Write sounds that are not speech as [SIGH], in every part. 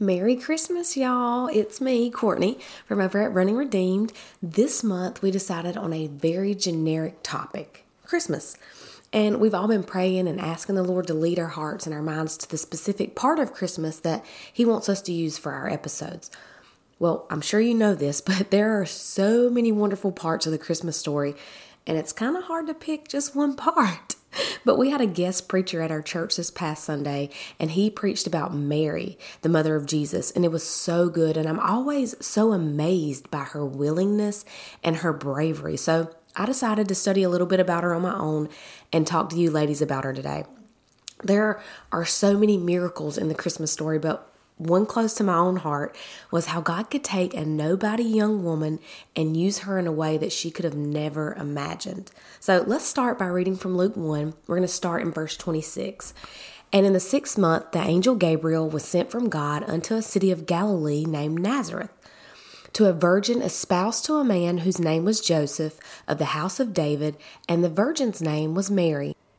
Merry Christmas, y'all. It's me, Courtney, from over at Running Redeemed. This month, we decided on a very generic topic Christmas. And we've all been praying and asking the Lord to lead our hearts and our minds to the specific part of Christmas that He wants us to use for our episodes. Well, I'm sure you know this, [LAUGHS] but there are so many wonderful parts of the Christmas story, and it's kind of hard to pick just one part. But we had a guest preacher at our church this past Sunday, and he preached about Mary, the mother of Jesus, and it was so good. And I'm always so amazed by her willingness and her bravery. So I decided to study a little bit about her on my own and talk to you ladies about her today. There are so many miracles in the Christmas story, but one close to my own heart was how God could take a nobody young woman and use her in a way that she could have never imagined. So let's start by reading from Luke 1. We're going to start in verse 26. And in the sixth month, the angel Gabriel was sent from God unto a city of Galilee named Nazareth to a virgin espoused to a man whose name was Joseph of the house of David, and the virgin's name was Mary.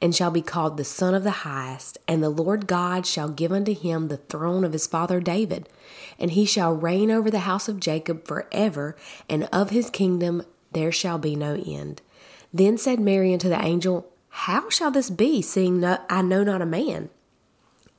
and shall be called the Son of the Highest, and the Lord God shall give unto him the throne of his father David, and he shall reign over the house of Jacob forever, and of his kingdom there shall be no end. Then said Mary unto the angel, How shall this be, seeing no, I know not a man?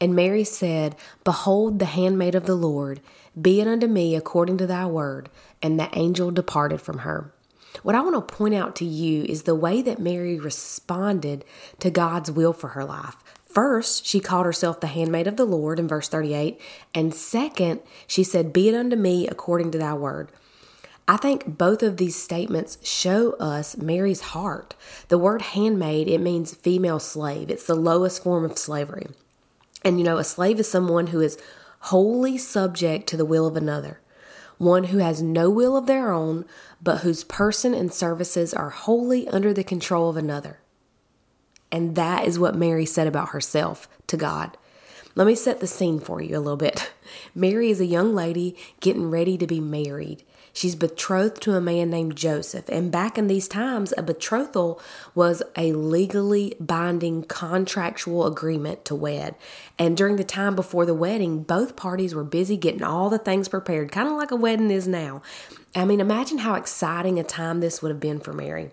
And Mary said, Behold the handmaid of the Lord, be it unto me according to thy word. And the angel departed from her. What I want to point out to you is the way that Mary responded to God's will for her life. First, she called herself the handmaid of the Lord in verse 38. And second, she said, Be it unto me according to thy word. I think both of these statements show us Mary's heart. The word handmaid, it means female slave. It's the lowest form of slavery. And you know, a slave is someone who is wholly subject to the will of another one who has no will of their own, but whose person and services are wholly under the control of another. And that is what Mary said about herself to God. Let me set the scene for you a little bit. [LAUGHS] Mary is a young lady getting ready to be married. She's betrothed to a man named Joseph. And back in these times, a betrothal was a legally binding contractual agreement to wed. And during the time before the wedding, both parties were busy getting all the things prepared, kind of like a wedding is now. I mean, imagine how exciting a time this would have been for Mary.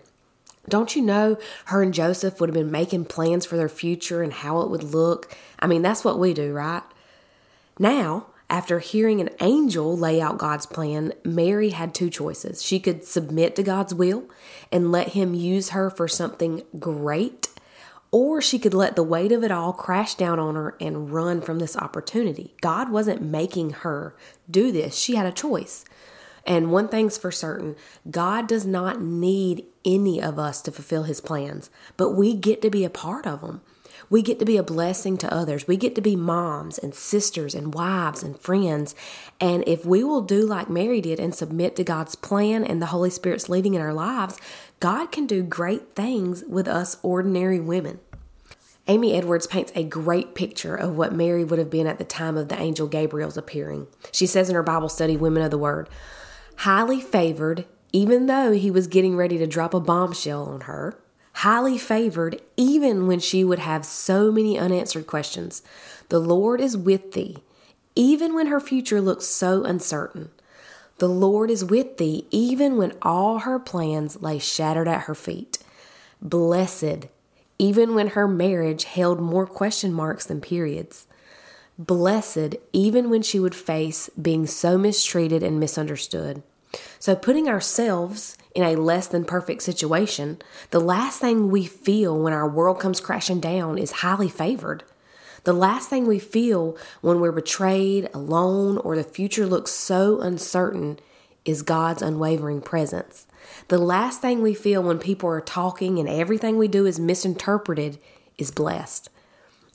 Don't you know her and Joseph would have been making plans for their future and how it would look? I mean, that's what we do, right? Now, after hearing an angel lay out God's plan, Mary had two choices. She could submit to God's will and let Him use her for something great, or she could let the weight of it all crash down on her and run from this opportunity. God wasn't making her do this, she had a choice. And one thing's for certain God does not need any of us to fulfill His plans, but we get to be a part of them. We get to be a blessing to others. We get to be moms and sisters and wives and friends. And if we will do like Mary did and submit to God's plan and the Holy Spirit's leading in our lives, God can do great things with us ordinary women. Amy Edwards paints a great picture of what Mary would have been at the time of the angel Gabriel's appearing. She says in her Bible study, Women of the Word, highly favored, even though he was getting ready to drop a bombshell on her, highly favored, even when she would have so many unanswered questions. The Lord is with thee, even when her future looks so uncertain. The Lord is with thee, even when all her plans lay shattered at her feet. Blessed, even when her marriage held more question marks than periods. Blessed, even when she would face being so mistreated and misunderstood. So, putting ourselves in a less than perfect situation, the last thing we feel when our world comes crashing down is highly favored. The last thing we feel when we're betrayed, alone, or the future looks so uncertain is God's unwavering presence. The last thing we feel when people are talking and everything we do is misinterpreted is blessed.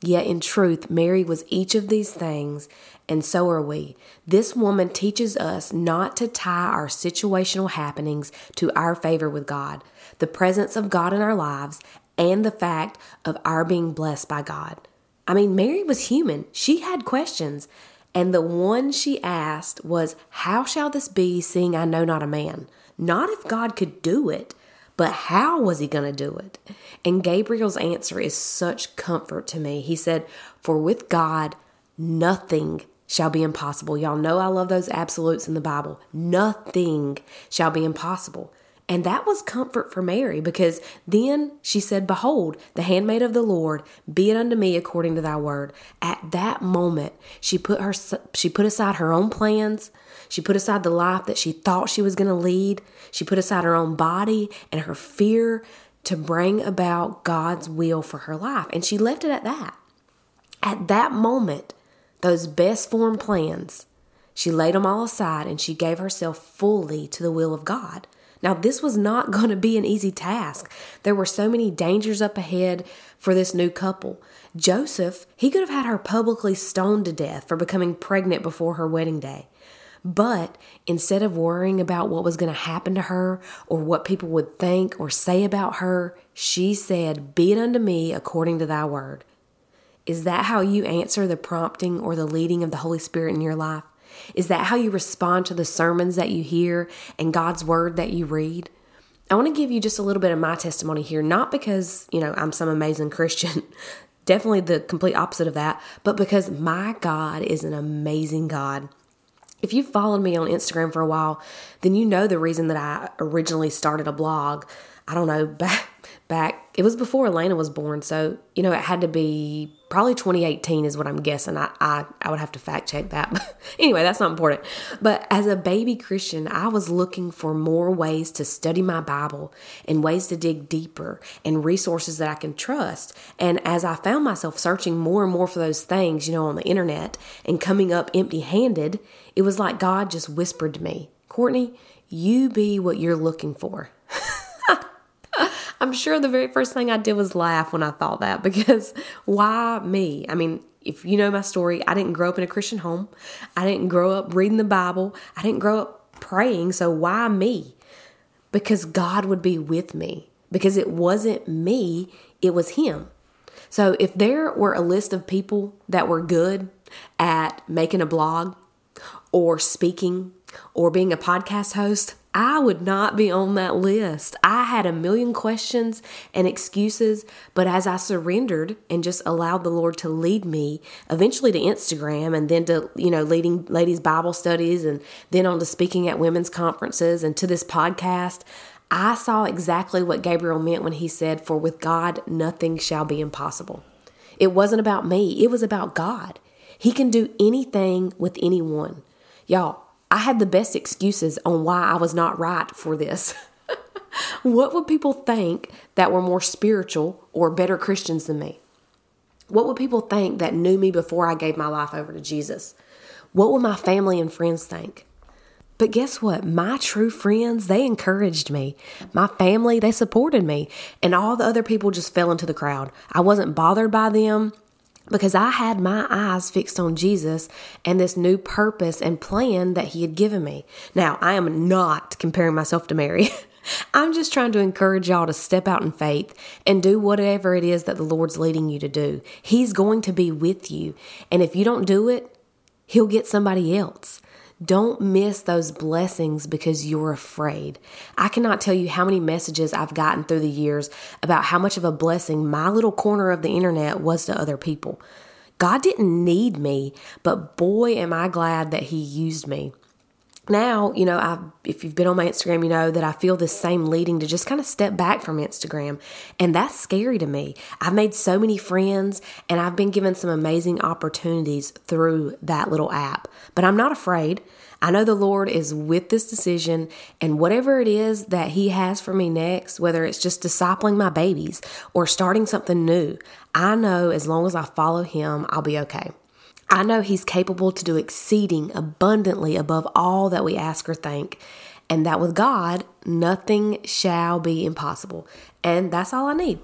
Yet in truth, Mary was each of these things, and so are we. This woman teaches us not to tie our situational happenings to our favor with God, the presence of God in our lives, and the fact of our being blessed by God. I mean, Mary was human. She had questions. And the one she asked was, How shall this be, seeing I know not a man? Not if God could do it, but how was he going to do it? And Gabriel's answer is such comfort to me. He said, For with God, nothing shall be impossible. Y'all know I love those absolutes in the Bible. Nothing shall be impossible. And that was comfort for Mary because then she said, Behold, the handmaid of the Lord, be it unto me according to thy word. At that moment, she put her she put aside her own plans. She put aside the life that she thought she was going to lead. She put aside her own body and her fear to bring about God's will for her life. And she left it at that. At that moment, those best formed plans, she laid them all aside and she gave herself fully to the will of God. Now, this was not [LAUGHS] going to be an easy task. There were so many dangers up ahead for this new couple. Joseph, he could have had her publicly stoned to death for becoming pregnant before her wedding day. But instead of worrying about what was going to happen to her or what people would think or say about her, she said, Be it unto me according to thy word. Is that how you answer the prompting or the leading of the Holy Spirit in your life? Is that how you respond to the sermons that you hear and God's word that you read? I want to give you just a little bit of my testimony here, not because, you know, I'm some amazing [LAUGHS] Christian. Definitely the complete opposite of that, but because my God is an amazing God. If you've followed me on Instagram for a while, then you know the reason that I originally started a blog. I don't know, [LAUGHS] back back it was before Elena was born, so you know it had to be probably 2018 is what I'm guessing. I I, I would have to fact check that. [LAUGHS] anyway, that's not important. But as a baby Christian, I was looking for more ways to study my Bible and ways to dig deeper and resources that I can trust. And as I found myself searching more and more for those things, you know, on the internet and coming up empty-handed, it was like God just whispered to me, "Courtney, you be what you're looking for." I'm sure the very first thing I did was laugh when I thought that [LAUGHS] because why me? I mean, if you know my story, I didn't grow up in a Christian home. I didn't grow up reading the Bible. I didn't grow up praying. So why me? Because God would be with me. Because it wasn't me, it was Him. So if there were a list of people that were good at making a blog or speaking or being a podcast host, I would not be on that list. I had a million questions and excuses, but as I surrendered and just allowed the Lord to lead me, eventually to Instagram and then to, you know, leading ladies' Bible studies and then on to speaking at women's conferences and to this podcast, I saw exactly what Gabriel meant when he said, For with God, nothing shall be impossible. It wasn't about me, it was about God. He can do anything with anyone. Y'all, I had the best excuses on why I was not right for this. [LAUGHS] what would people think that were more spiritual or better Christians than me? What would people think that knew me before I gave my life over to Jesus? What would my family and friends think? But guess what? My true friends, they encouraged me. My family, they supported me. And all the other people just fell into the crowd. I wasn't bothered by them because I had my eyes fixed on Jesus and this new purpose and plan that He had given me. Now, I am not comparing myself to Mary. [LAUGHS] I'm just trying to encourage y'all to step out in faith and do whatever it is that the Lord's leading you to do. He's going to be with you. And if you don't do it, He'll get somebody else. Don't miss those blessings because you're afraid. I cannot tell you how many messages I've gotten through the years about how much of a blessing my little corner of the internet was to other people. God didn't need me, but boy, am I glad that He used me now, you know, I if you've been on my Instagram, you know that I feel this same leading to just kind of step back from Instagram, and that's scary to me. I've made so many friends and I've been given some amazing opportunities through that little app. But I'm not afraid. I know the Lord is with this decision, and whatever it is that He has for me next, whether it's just discipling my babies or starting something new, I know as long as I follow Him, I'll be okay. I know He's capable to do exceeding abundantly above all that we ask or think, and that with God, nothing shall be impossible. And that's all I need.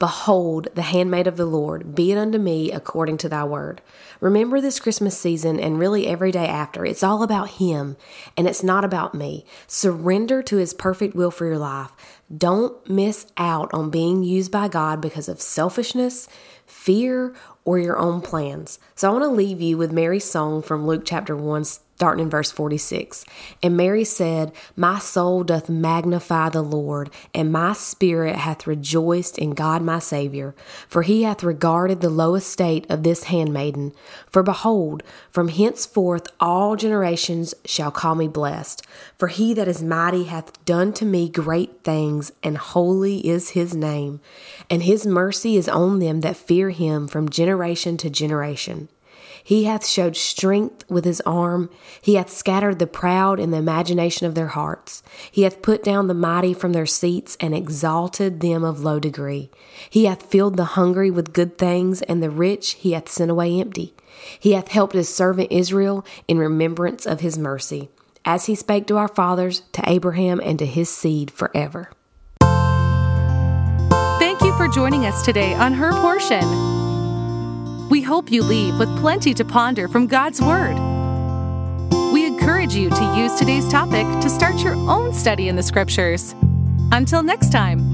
Behold, the handmaid of the Lord, be it unto me according to thy word. Remember this Christmas season and really every day after. It's all about Him and it's not about me. Surrender to His perfect will for your life. Don't miss out on being used by God because of selfishness, fear, or your own plans. So I want to leave you with Mary's song from Luke chapter 1, starting in verse 46. And Mary said, My soul doth magnify the Lord, and my spirit hath rejoiced in God my Saviour, for he hath regarded the low estate of this handmaiden. For behold, from henceforth all generations shall call me blessed. For he that is mighty hath done to me great things, and holy is his name. And his mercy is on them that fear him from generation to generation. He hath showed strength with his arm. He hath scattered the proud in the imagination of their hearts. He hath put down the mighty from their seats and exalted them of low degree. He hath filled the hungry with good things, and the rich he hath sent away empty. He hath helped his servant Israel in remembrance of his mercy, as he spake to our fathers, to Abraham, and to his seed forever. Thank you for joining us today on Her Portion. We hope you leave with plenty to ponder from God's Word. We encourage you to use today's topic to start your own study in the Scriptures. Until next time.